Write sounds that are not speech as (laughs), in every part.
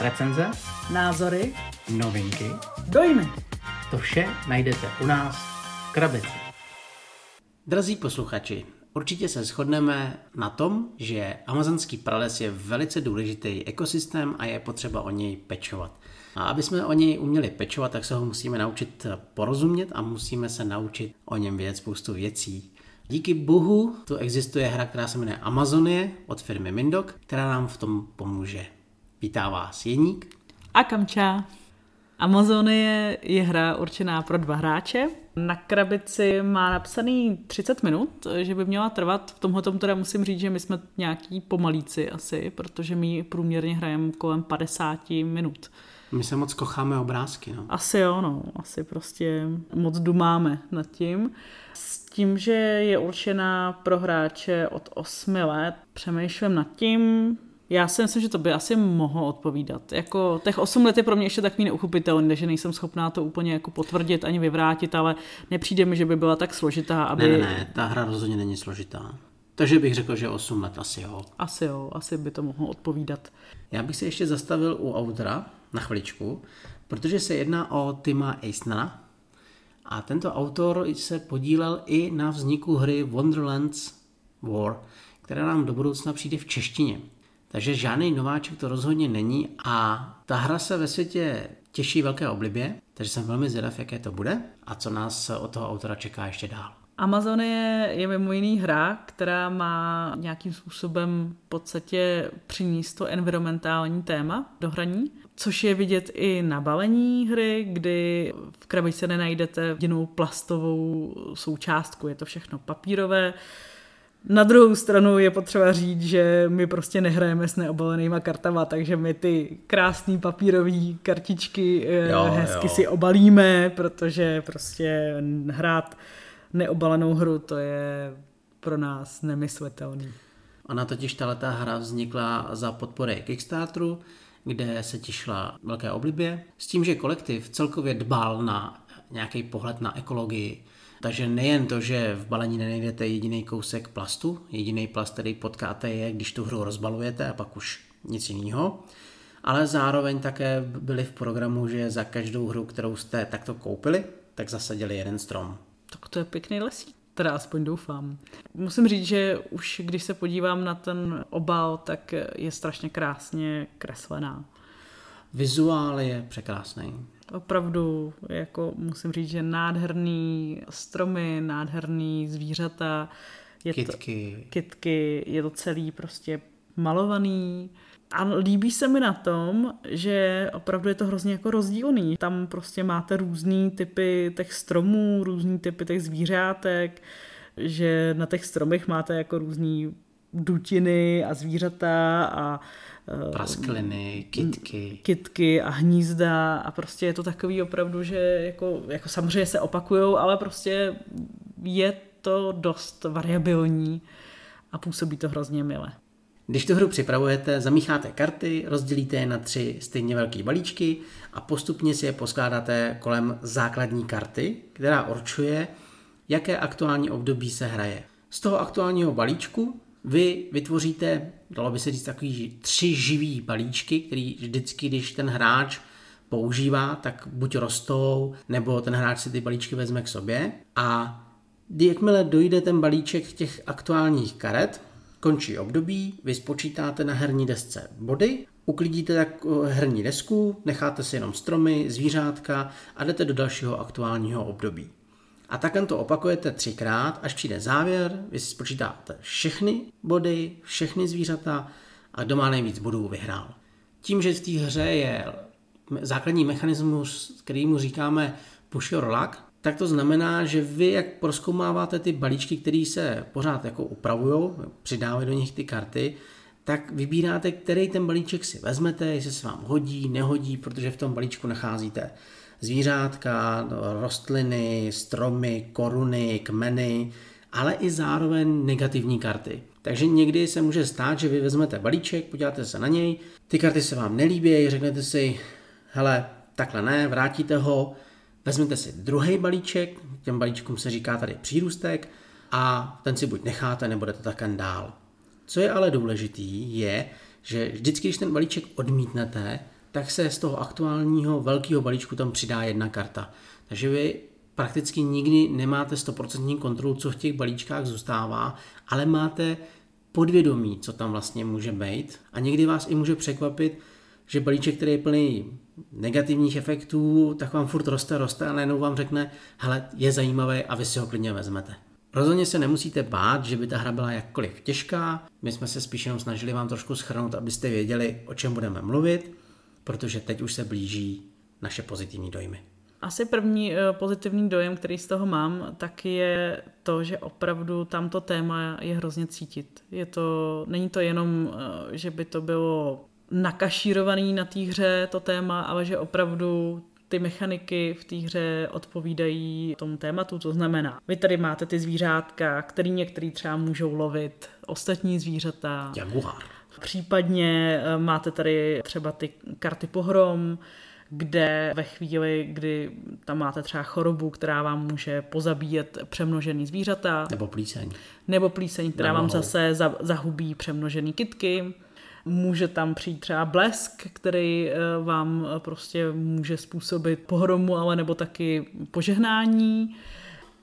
Recenze, názory, novinky, dojmy. to vše najdete u nás v krabici. Drazí posluchači, určitě se shodneme na tom, že amazonský prales je velice důležitý ekosystém a je potřeba o něj pečovat. A aby jsme o něj uměli pečovat, tak se ho musíme naučit porozumět a musíme se naučit o něm vědět spoustu věcí. Díky bohu tu existuje hra, která se jmenuje Amazonie od firmy Mindok, která nám v tom pomůže. Vítá vás Jeník A Kamča. Amazonie je hra určená pro dva hráče. Na krabici má napsaný 30 minut, že by měla trvat. V tomhle teda musím říct, že my jsme nějaký pomalíci asi, protože my průměrně hrajeme kolem 50 minut. My se moc kocháme obrázky, no. Asi jo, no. Asi prostě moc dumáme nad tím. S tím, že je určená pro hráče od 8 let, přemýšlím nad tím, já si myslím, že to by asi mohlo odpovídat. Jako těch 8 let je pro mě ještě takový neuchopitelný, že nejsem schopná to úplně jako potvrdit ani vyvrátit, ale nepřijde mi, že by byla tak složitá, aby... Ne, ne, ne, ta hra rozhodně není složitá. Takže bych řekl, že 8 let asi jo. Asi jo, asi by to mohlo odpovídat. Já bych se ještě zastavil u autora na chviličku, protože se jedná o Tima Eisnera. A tento autor se podílel i na vzniku hry Wonderlands War, která nám do budoucna přijde v češtině. Takže žádný nováček to rozhodně není a ta hra se ve světě těší velké oblibě, takže jsem velmi zvědav, jaké to bude a co nás od toho autora čeká ještě dál. Amazonie je mimo jiný hra, která má nějakým způsobem v podstatě přinést to environmentální téma do hraní, což je vidět i na balení hry, kdy v krabici nenajdete jedinou plastovou součástku, je to všechno papírové, na druhou stranu je potřeba říct, že my prostě nehrajeme s neobalenýma kartama, takže my ty krásné papírové kartičky eh, jo, hezky jo. si obalíme, protože prostě hrát neobalenou hru to je pro nás nemyslitelný. Ona totiž ta hra vznikla za podpory Kickstarteru, kde se těšila velké oblibě, s tím, že kolektiv celkově dbal na nějaký pohled na ekologii, takže nejen to, že v balení nenajdete jediný kousek plastu, jediný plast, který potkáte je, když tu hru rozbalujete a pak už nic jiného, ale zároveň také byli v programu, že za každou hru, kterou jste takto koupili, tak zasadili jeden strom. Tak to je pěkný lesík. Teda aspoň doufám. Musím říct, že už když se podívám na ten obal, tak je strašně krásně kreslená. Vizuál je překrásný opravdu, jako musím říct, že nádherný stromy, nádherný zvířata. Je kitky. To, kitky, je to celý prostě malovaný. A líbí se mi na tom, že opravdu je to hrozně jako rozdílný. Tam prostě máte různý typy těch stromů, různý typy těch zvířátek, že na těch stromech máte jako různý dutiny a zvířata a Eh, Praskliny, kitky. Kitky a hnízda a prostě je to takový opravdu, že jako, jako samozřejmě se opakujou, ale prostě je to dost variabilní a působí to hrozně milé. Když tu hru připravujete, zamícháte karty, rozdělíte je na tři stejně velké balíčky a postupně si je poskládáte kolem základní karty, která určuje, jaké aktuální období se hraje. Z toho aktuálního balíčku vy vytvoříte, dalo by se říct, takový tři živý balíčky, který vždycky, když ten hráč používá, tak buď rostou, nebo ten hráč si ty balíčky vezme k sobě. A jakmile dojde ten balíček těch aktuálních karet, končí období, vy spočítáte na herní desce body, uklidíte tak eh, herní desku, necháte si jenom stromy, zvířátka a jdete do dalšího aktuálního období. A takhle to opakujete třikrát, až přijde závěr, vy si spočítáte všechny body, všechny zvířata a kdo má nejvíc bodů vyhrál. Tím, že v té hře je základní mechanismus, který mu říkáme push your luck, tak to znamená, že vy, jak proskoumáváte ty balíčky, které se pořád jako upravují, přidávají do nich ty karty, tak vybíráte, který ten balíček si vezmete, jestli se vám hodí, nehodí, protože v tom balíčku nacházíte zvířátka, rostliny, stromy, koruny, kmeny, ale i zároveň negativní karty. Takže někdy se může stát, že vy vezmete balíček, podíváte se na něj, ty karty se vám nelíbí, řeknete si, hele, takhle ne, vrátíte ho, vezmete si druhý balíček, těm balíčkům se říká tady přírůstek a ten si buď necháte, nebo jdete takhle dál. Co je ale důležitý, je, že vždycky, když ten balíček odmítnete, tak se z toho aktuálního velkého balíčku tam přidá jedna karta. Takže vy prakticky nikdy nemáte 100% kontrolu, co v těch balíčkách zůstává, ale máte podvědomí, co tam vlastně může být. A někdy vás i může překvapit, že balíček, který je plný negativních efektů, tak vám furt roste, roste a najednou vám řekne, hele, je zajímavý a vy si ho klidně vezmete. Rozhodně se nemusíte bát, že by ta hra byla jakkoliv těžká. My jsme se spíš jenom snažili vám trošku schrnout, abyste věděli, o čem budeme mluvit, protože teď už se blíží naše pozitivní dojmy. Asi první eh, pozitivní dojem, který z toho mám, tak je to, že opravdu tamto téma je hrozně cítit. Je to, není to jenom, eh, že by to bylo nakašírovaný na té hře to téma, ale že opravdu ty mechaniky v té hře odpovídají tomu tématu, to znamená, vy tady máte ty zvířátka, který některý třeba můžou lovit ostatní zvířata. Jaguar. Případně eh, máte tady třeba ty karty pohrom, kde ve chvíli, kdy tam máte třeba chorobu, která vám může pozabíjet přemnožený zvířata. Nebo plíseň. Nebo plíseň, která vám zase zahubí přemnožený kitky. Může tam přijít třeba blesk, který eh, vám eh, prostě může způsobit pohromu, ale nebo taky požehnání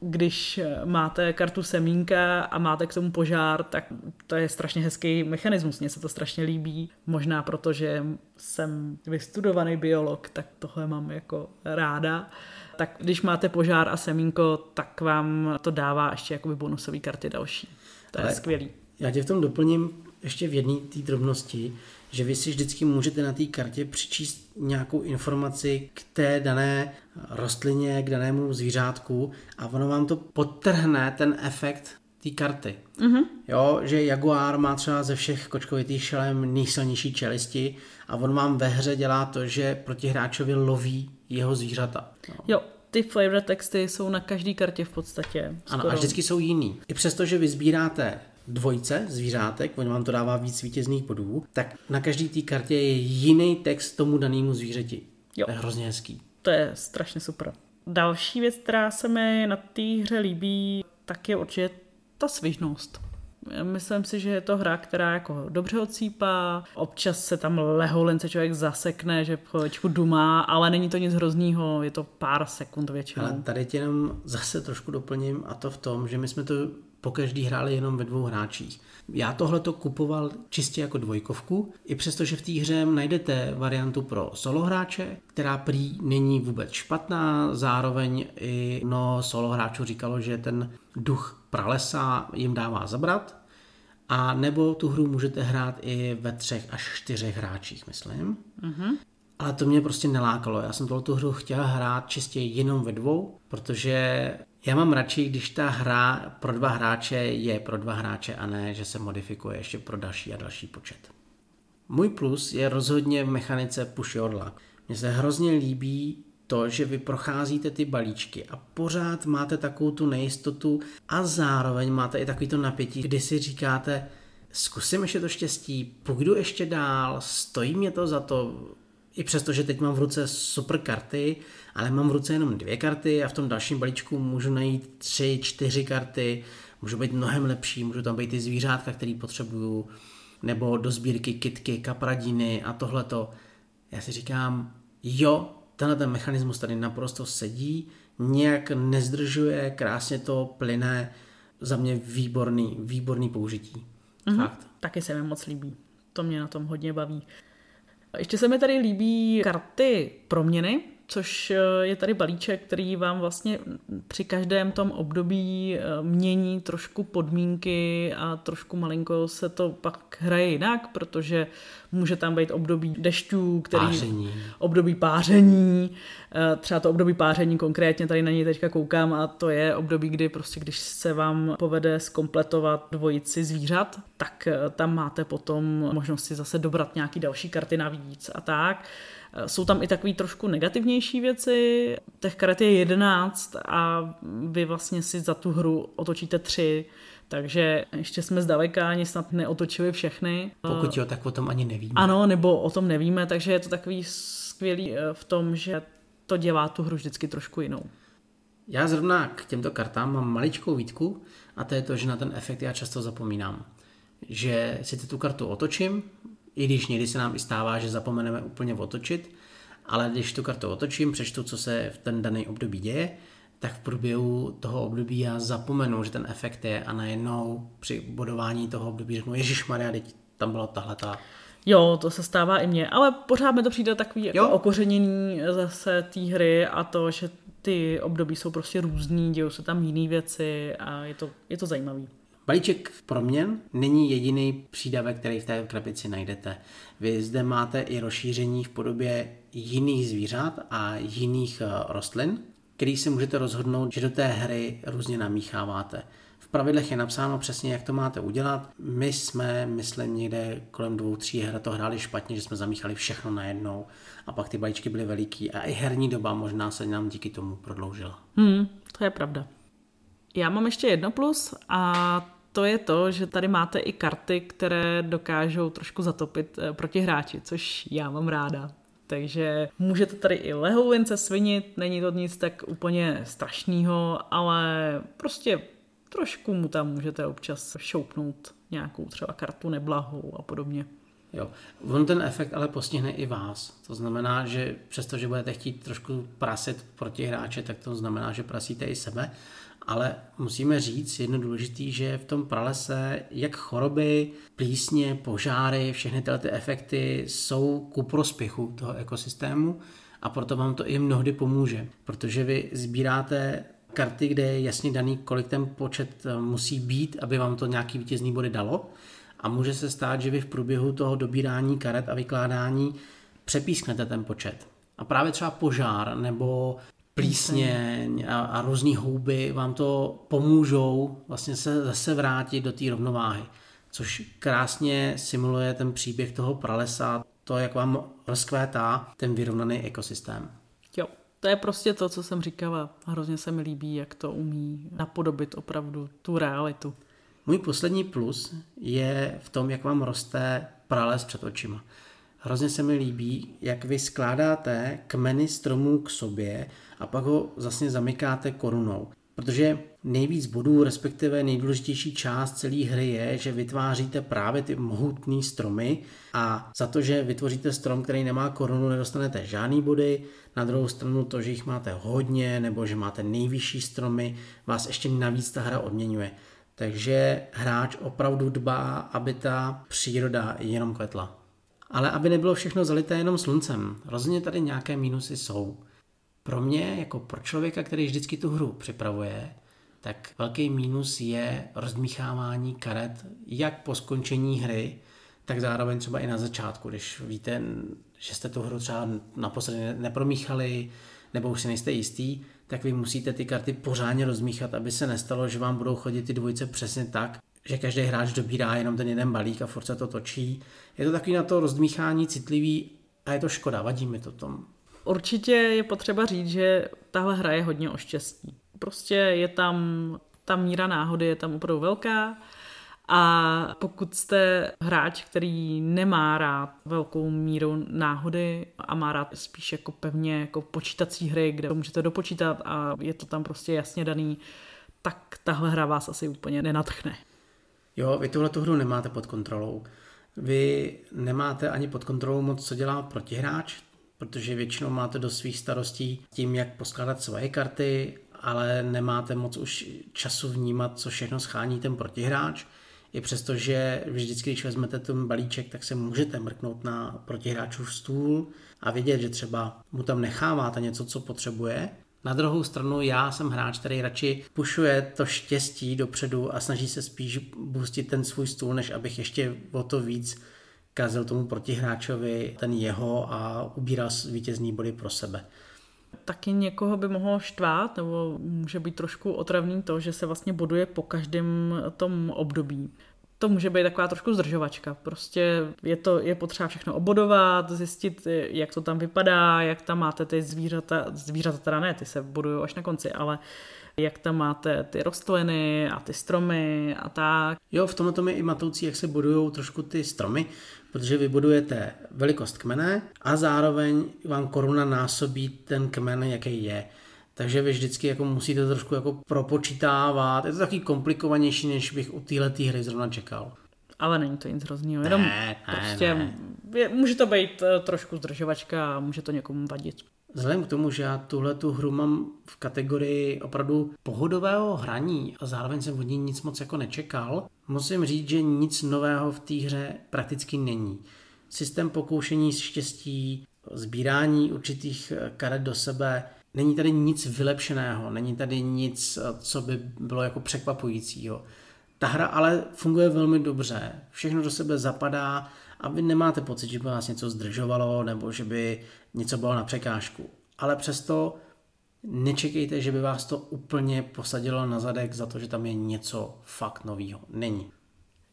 když máte kartu semínka a máte k tomu požár, tak to je strašně hezký mechanismus, mně se to strašně líbí. Možná proto, že jsem vystudovaný biolog, tak tohle mám jako ráda. Tak když máte požár a semínko, tak vám to dává ještě jakoby bonusové karty další. To je Ale skvělý. Já tě v tom doplním ještě v jedné té drobnosti, že vy si vždycky můžete na té kartě přičíst nějakou informaci k té dané rostlině, k danému zvířátku a ono vám to podtrhne ten efekt té karty. Mm-hmm. Jo, že Jaguar má třeba ze všech kočkovitých šelem nejsilnější čelisti a on vám ve hře dělá to, že proti hráčovi loví jeho zvířata. Jo. jo, ty flavor texty jsou na každé kartě v podstatě. Skoro. Ano, a vždycky jsou jiný. I přesto, že vy sbíráte dvojce zvířátek, on vám to dává víc vítězných bodů, tak na každý té kartě je jiný text tomu danému zvířeti. Jo. To je hrozně hezký. To je strašně super. Další věc, která se mi na té hře líbí, tak je určitě ta svižnost. Myslím si, že je to hra, která jako dobře odsýpá, občas se tam leholince člověk zasekne, že chvíličku dumá, ale není to nic hroznýho, je to pár sekund většinou. Ale tady tě jenom zase trošku doplním a to v tom, že my jsme to po každý hráli jenom ve dvou hráčích. Já tohle to kupoval čistě jako dvojkovku, i přesto, že v té hře najdete variantu pro solo hráče, která prý není vůbec špatná, zároveň i no solo hráčů říkalo, že ten duch pralesa jim dává zabrat, a nebo tu hru můžete hrát i ve třech až čtyřech hráčích, myslím. Mm-hmm. Ale to mě prostě nelákalo. Já jsem tu hru chtěl hrát čistě jenom ve dvou, protože já mám radši, když ta hra pro dva hráče je pro dva hráče a ne, že se modifikuje ještě pro další a další počet. Můj plus je rozhodně v mechanice push your luck. Mně se hrozně líbí to, že vy procházíte ty balíčky a pořád máte takovou tu nejistotu a zároveň máte i takový to napětí, kdy si říkáte, zkusím ještě to štěstí, půjdu ještě dál, stojí mě to za to, i přesto, že teď mám v ruce super karty, ale mám v ruce jenom dvě karty a v tom dalším balíčku můžu najít tři, čtyři karty, můžu být mnohem lepší, můžu tam být ty zvířátka, který potřebuju, nebo do sbírky kitky, kapradiny a tohleto. Já si říkám, jo, tenhle ten mechanismus tady naprosto sedí, nějak nezdržuje, krásně to plyne, za mě výborný, výborný použití. Mm-hmm. Fakt. Taky se mi moc líbí. To mě na tom hodně baví. Ještě se mi tady líbí karty proměny, což eh, je tady balíček, který vám vlastně při každém tom období eh, mění trošku podmínky a trošku malinko se to pak hraje jinak, protože může tam být období dešťů, který páření. období páření, eh, třeba to období páření konkrétně tady na něj teďka koukám a to je období, kdy prostě když se vám povede skompletovat dvojici zvířat, tak tam máte potom možnosti zase dobrat nějaký další karty navíc a tak. Jsou tam i takové trošku negativnější věci. Těch karet je 11 a vy vlastně si za tu hru otočíte tři, takže ještě jsme zdaleka ani snad neotočili všechny. Pokud jo, tak o tom ani nevíme. Ano, nebo o tom nevíme, takže je to takový skvělý eh, v tom, že to dělá tu hru vždycky trošku jinou. Já zrovna k těmto kartám mám maličkou výtku a to je to, že na ten efekt já často zapomínám. Že si tu kartu otočím, i když někdy se nám i stává, že zapomeneme úplně otočit, ale když tu kartu otočím, přečtu, co se v ten daný období děje, tak v průběhu toho období já zapomenu, že ten efekt je a najednou při bodování toho období řeknu, Ježíš Maria, tam byla tahle ta Jo, to se stává i mně, ale pořád mi to přijde takový jako okořenění zase té hry a to, že ty období jsou prostě různý, dějou se tam jiné věci a je to, je to zajímavý. Balíček proměn není jediný přídavek, který v té krabici najdete. Vy zde máte i rozšíření v podobě jiných zvířat a jiných eh, rostlin, který si můžete rozhodnout, že do té hry různě namícháváte. V pravidlech je napsáno přesně, jak to máte udělat. My jsme, myslím, někde kolem dvou, tří her to hráli špatně, že jsme zamíchali všechno najednou a pak ty balíčky byly veliký a i herní doba možná se nám díky tomu prodloužila. Hmm, to je pravda. Já mám ještě jedno plus a to je to, že tady máte i karty, které dokážou trošku zatopit eh, proti hráči, což já mám ráda. Takže můžete tady i lehovince svinit, není to nic tak úplně strašného, ale prostě trošku mu tam můžete občas šoupnout nějakou třeba kartu neblahou a podobně. Jo. On ten efekt ale postihne i vás. To znamená, že přestože budete chtít trošku prasit proti hráče, tak to znamená, že prasíte i sebe. Ale musíme říct jedno důležité, že v tom pralese jak choroby, plísně, požáry, všechny tyhle ty efekty jsou ku prospěchu toho ekosystému a proto vám to i mnohdy pomůže, protože vy sbíráte karty, kde je jasně daný, kolik ten počet eh, musí být, aby vám to nějaký vítězný body dalo. A může se stát, že vy v průběhu toho dobírání karet a vykládání přepísknete ten počet. A právě třeba požár nebo plísně a, a různé houby vám to pomůžou vlastně se zase vrátit do té rovnováhy. Což krásně simuluje ten příběh toho pralesa, to, jak vám rozkvétá ten vyrovnaný ekosystém. Jo, to je prostě to, co jsem říkala. Hrozně se mi líbí, jak to umí napodobit opravdu tu realitu. Můj poslední plus je v tom, jak vám roste prales před očima. Hrozně se mi líbí, jak vy skládáte kmeny stromů k sobě a pak ho zase zamykáte korunou. Protože nejvíc bodů, respektive nejdůležitější část celé hry je, že vytváříte právě ty mohutné stromy a za to, že vytvoříte strom, který nemá korunu, nedostanete žádný body. Na druhou stranu to, že jich máte hodně nebo že máte nejvyšší stromy, vás ještě navíc ta hra odměňuje. Takže hráč opravdu dbá, aby ta příroda jenom kvetla. Ale aby nebylo všechno zalité jenom sluncem, rozhodně tady nějaké mínusy jsou. Pro mě, jako pro člověka, který vždycky tu hru připravuje, tak velký mínus je rozmíchávání karet jak po skončení hry, tak zároveň třeba i na začátku, když víte, že jste tu hru třeba naposledy nepromíchali, nebo už si nejste jistý, tak vy musíte ty karty pořádně rozmíchat, aby se nestalo, že vám budou chodit ty dvojice přesně tak, že každý hráč dobírá jenom ten jeden balík a furt se to točí. Je to takový na to rozdmíchání citlivý a je to škoda, vadí mi to tom. Určitě je potřeba říct, že tahle hra je hodně o štěstí. Prostě je tam, ta míra náhody je tam opravdu velká a pokud jste hráč, který nemá rád velkou míru náhody a má rád spíš jako pevně jako počítací hry, kde to můžete dopočítat a je to tam prostě jasně daný, tak tahle hra vás asi úplně nenatchne. Jo, vy tuhle hru nemáte pod kontrolou. Vy nemáte ani pod kontrolou moc, co dělá protihráč, protože většinou máte do svých starostí tím, jak poskládat svoje karty, ale nemáte moc už času vnímat, co všechno schání ten protihráč. I přesto, že vždycky, když vezmete ten balíček, tak se můžete mrknout na protihráčův stůl a vědět, že třeba mu tam necháváte něco, co potřebuje, na druhou stranu já jsem hráč, který radši pušuje to štěstí dopředu a snaží se spíš boostit ten svůj stůl, než abych ještě o to víc kazil tomu protihráčovi ten jeho a ubíral vítězný body pro sebe. Taky někoho by mohlo štvát, nebo může být trošku otravný to, že se vlastně boduje po každém tom období to může být taková trošku zdržovačka. Prostě je, to, je potřeba všechno obodovat, zjistit, jak to tam vypadá, jak tam máte ty zvířata, zvířata teda ne, ty se bodují až na konci, ale jak tam máte ty rostliny a ty stromy a tak. Jo, v tomhle tom je i matoucí, jak se budují trošku ty stromy, protože vy budujete velikost kmene a zároveň vám koruna násobí ten kmen, jaký je. Takže vy vždycky jako musíte trošku jako propočítávat. Je to taky komplikovanější, než bych u téhle hry zrovna čekal. ale není to nic hroznýho, jenom Ne, ne, prostě ne. Je, může to být eh, trošku zdržovačka a může to někomu vadit. Vzhledem k tomu, že já tuhle tu hru mám v kategorii opravdu pohodového hraní a zároveň jsem od ní nic moc jako nečekal, musím říct, že nic nového v té hře prakticky není. Systém pokoušení z štěstí, sbírání určitých karet do sebe, není tady nic vylepšeného, není tady nic, eh, co by bylo jako překvapujícího. Ta hra ale funguje velmi dobře, všechno do sebe zapadá a vy nemáte pocit, že by vás něco zdržovalo nebo že by něco bylo na překážku. Ale přesto nečekejte, že by vás to úplně posadilo na zadek za to, že tam je něco fakt novýho. Není.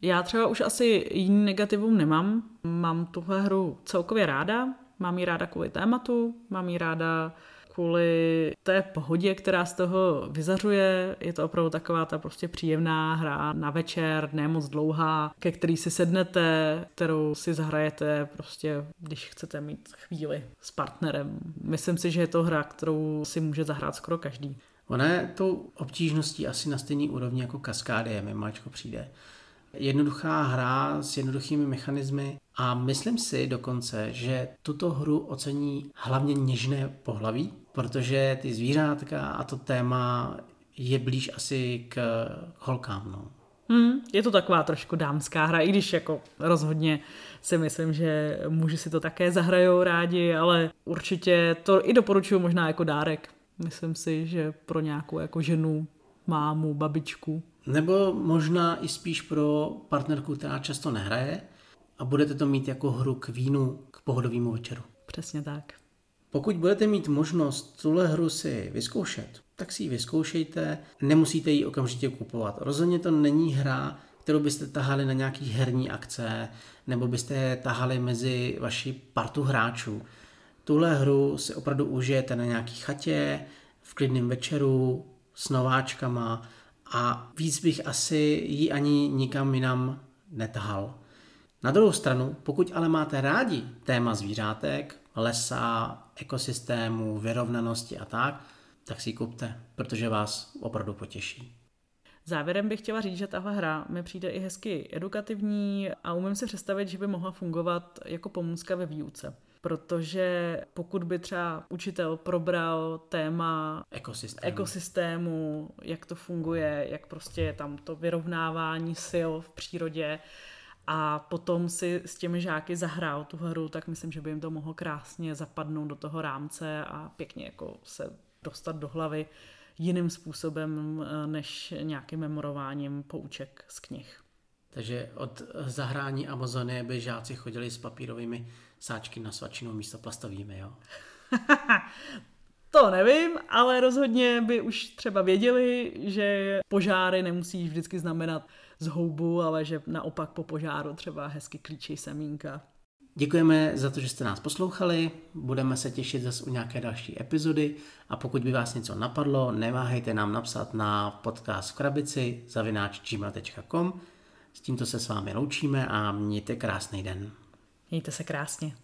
Já třeba už asi jiný negativum nemám. Mám tuhle hru celkově ráda. Mám ji ráda kvůli tématu, mám ji ráda kvůli té pohodě, která z toho vyzařuje. Je to opravdu taková ta prostě příjemná hra na večer, ne moc dlouhá, ke který si sednete, kterou si zahrajete prostě, když chcete mít chvíli s partnerem. Myslím si, že je to hra, kterou si může zahrát skoro každý. Ona je tou obtížností asi na stejný úrovni jako Kaskádie, mi maličko přijde. Jednoduchá hra s jednoduchými mechanismy a myslím si dokonce, že tuto hru ocení hlavně něžné pohlaví, protože ty zvířátka a to téma je blíž asi k holkám. No. Hmm, je to taková trošku dámská hra, i když jako rozhodně si myslím, že muži si to také zahrajou rádi, ale určitě to i doporučuju možná jako dárek. Myslím si, že pro nějakou jako ženu, mámu, babičku. Nebo možná i spíš pro partnerku, která často nehraje a budete to mít jako hru k vínu, k pohodovému večeru. Přesně tak. Pokud budete mít možnost tuhle hru si vyzkoušet, tak si ji vyzkoušejte, nemusíte ji okamžitě kupovat. Rozhodně to není hra, kterou byste tahali na nějaký herní akce, nebo byste je tahali mezi vaši partu hráčů. Tuhle hru si opravdu užijete na nějaký chatě, v klidném večeru, s nováčkama a víc bych asi ji ani nikam jinam netahal. Na druhou stranu, pokud ale máte rádi téma zvířátek, lesa, ekosystému, vyrovnanosti a tak, tak si ji kupte, protože vás opravdu potěší. Závěrem bych chtěla říct, že tahle hra mi přijde i hezky edukativní a umím si představit, že by mohla fungovat jako pomůcka ve výuce. Protože pokud by třeba učitel probral téma Ekosystém. ekosystému, jak to funguje, jak prostě je tam to vyrovnávání sil v přírodě, a potom si s těmi žáky zahrál tu hru, tak myslím, že by jim to mohlo krásně zapadnout do toho rámce a pěkně jako se dostat do hlavy jiným způsobem eh, než nějakým memorováním pouček z knih. Takže od zahrání Amazonie by žáci chodili s papírovými sáčky na svačinu místo plastovými, jo? (laughs) To nevím, ale rozhodně by už třeba věděli, že požáry nemusí vždycky znamenat zhoubu, ale že naopak po požáru třeba hezky klíčí semínka. Děkujeme za to, že jste nás poslouchali, budeme se těšit zase u nějaké další epizody a pokud by vás něco napadlo, neváhejte nám napsat na podcast v krabici zavináč gmail.com. S tímto se s vámi loučíme a mějte krásný den. Mějte se krásně.